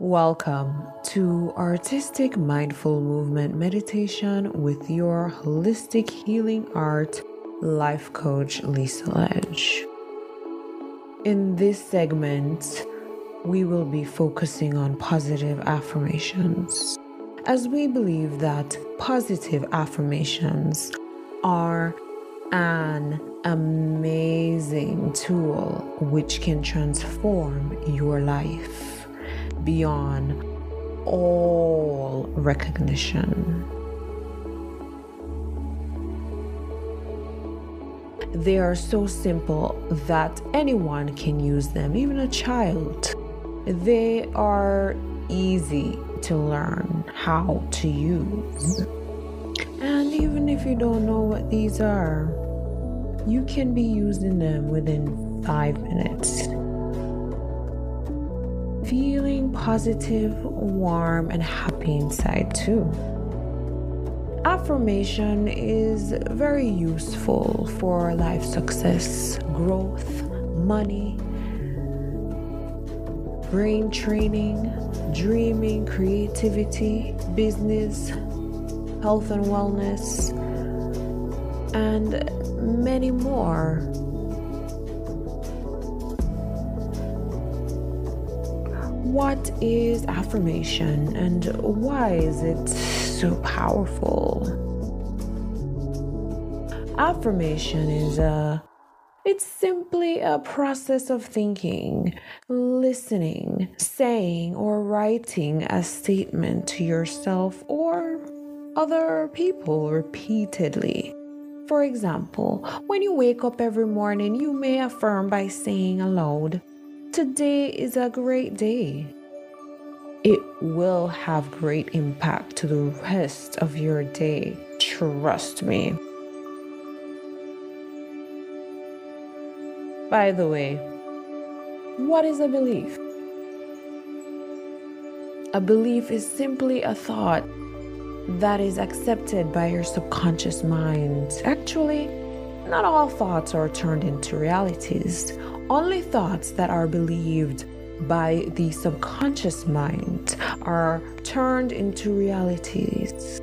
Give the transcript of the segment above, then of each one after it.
Welcome to Artistic Mindful Movement Meditation with your holistic healing art life coach, Lisa Ledge. In this segment, we will be focusing on positive affirmations, as we believe that positive affirmations are an amazing tool which can transform your life beyond all recognition. They are so simple that anyone can use them, even a child. They are easy to learn how to use. And even if you don't know what these are, you can be using them within five minutes feeling positive, warm, and happy inside too. Affirmation is very useful for life success, growth, money, brain training, dreaming, creativity, business, health and wellness, and many more. What is affirmation and why is it so powerful? Affirmation is a it's simply a process of thinking, listening, saying, or writing a statement to yourself or other people repeatedly. For example, when you wake up every morning, you may affirm by saying aloud, Today is a great day. It will have great impact to the rest of your day. Trust me. By the way, what is a belief? A belief is simply a thought that is accepted by your subconscious mind. Actually, not all thoughts are turned into realities. Only thoughts that are believed by the subconscious mind are turned into realities.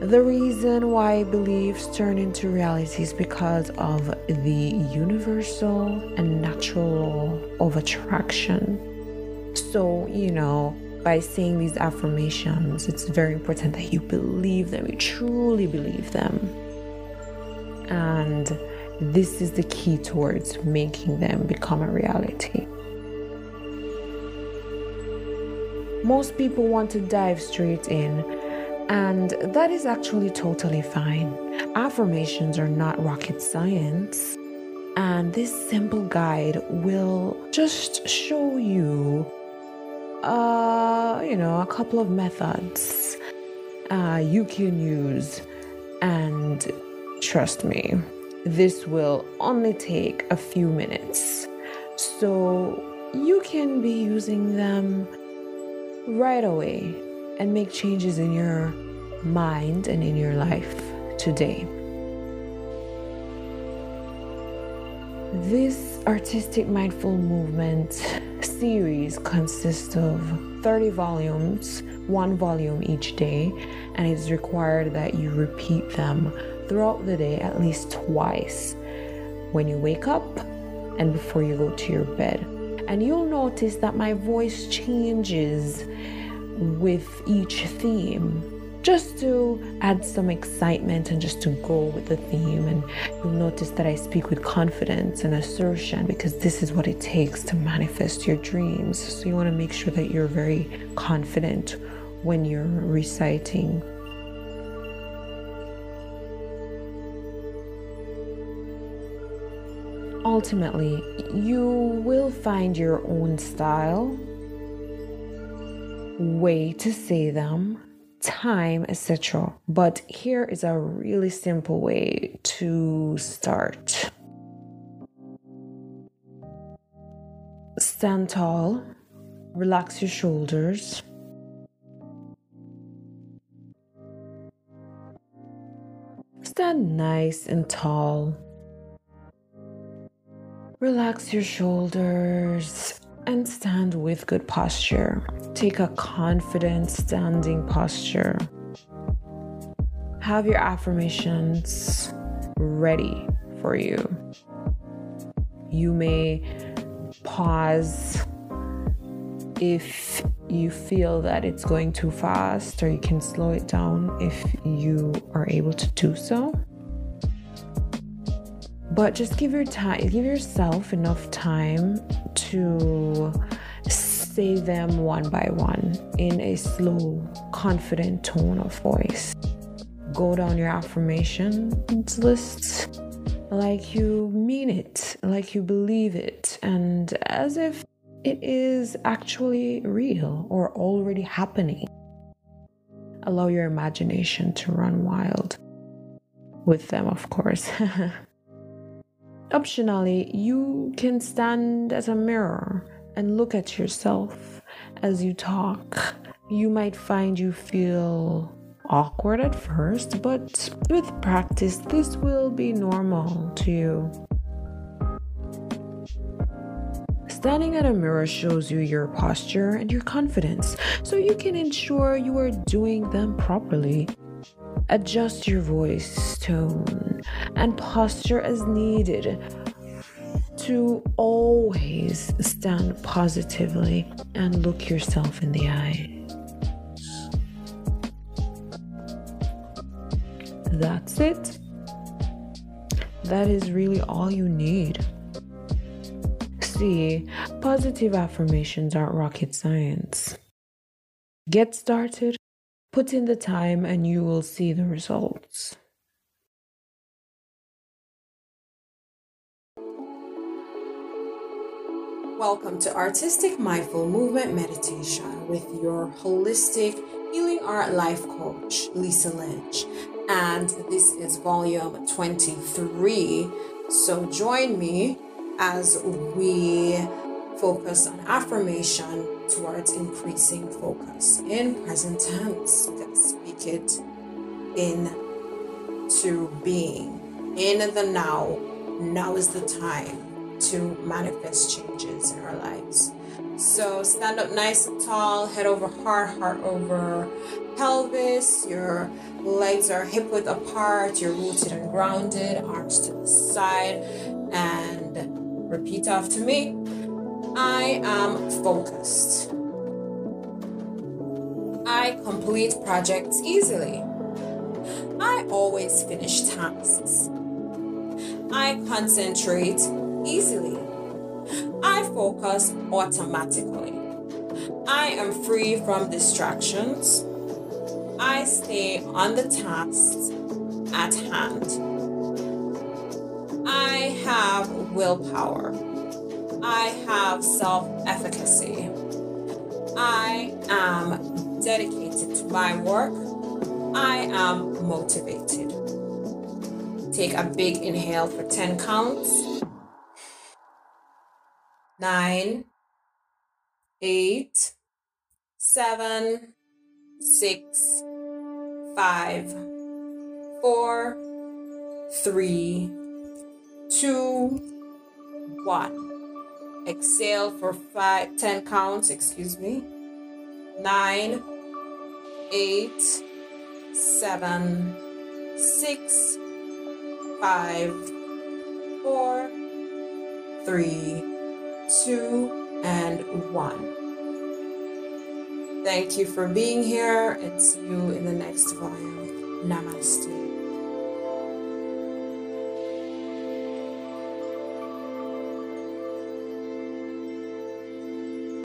The reason why beliefs turn into realities because of the universal and natural law of attraction. So, you know, by saying these affirmations, it's very important that you believe them, you truly believe them. And this is the key towards making them become a reality. Most people want to dive straight in, and that is actually totally fine. Affirmations are not rocket science, and this simple guide will just show you, uh, you know, a couple of methods uh, you can use, and trust me, this will only take a few minutes. So you can be using them right away and make changes in your mind and in your life today. This artistic mindful movement series consists of 30 volumes, one volume each day, and it's required that you repeat them throughout the day at least twice when you wake up and before you go to your bed. And you'll notice that my voice changes with each theme just to add some excitement and just to go with the theme. And you'll notice that I speak with confidence and assertion because this is what it takes to manifest your dreams. So you want to make sure that you're very confident when you're reciting ultimately, you will find your own style, way to say them, time, etc. But here is a really simple way to start. Stand tall, relax your shoulders. Stand nice and tall. Relax your shoulders and stand with good posture. Take a confident standing posture. Have your affirmations ready for you. You may pause if you feel that it's going too fast, or you can slow it down if you are able to do so. But just give your time, give yourself enough time to say them one by one in a slow, confident tone of voice. Go down your affirmations list like you mean it, like you believe it, and as if it is actually real or already happening. Allow your imagination to run wild. With them, of course. Optionally, you can stand at a mirror and look at yourself as you talk. You might find you feel awkward at first, but with practice, this will be normal to you. Standing at a mirror shows you your posture and your confidence, so you can ensure you are doing them properly. Adjust your voice tone and posture as needed to always stand positively and look yourself in the eye. That's it. That is really all you need. See, positive affirmations aren't rocket science. Get started Put in the time and you will see the results. Welcome to Artistic Mindful Movement Meditation with your holistic healing art life coach, Lisa Lynch. And this is volume 23. So join me as we focus on affirmation towards increasing focus in present tense. We can speak it into being in the now. Now is the time to manifest changes in our lives. So stand up nice and tall, head over heart, heart over pelvis. Your legs are hip width apart. You're rooted and grounded, arms to the side, and repeat after me. I am focused. I complete projects easily. I always finish tasks. I concentrate easily. I focus automatically. I am free from distractions. I stay on the tasks at hand. I have willpower. I have self efficacy. I am dedicated to my work. I am motivated. Take a big inhale for 10 counts. Nine, eight, seven, six, five, four, three, two, one. Exhale for five, 10 counts, excuse me. Nine, eight, seven, six, five, four, three, two, and one. Thank you for being here and see you in the next volume. Namaste.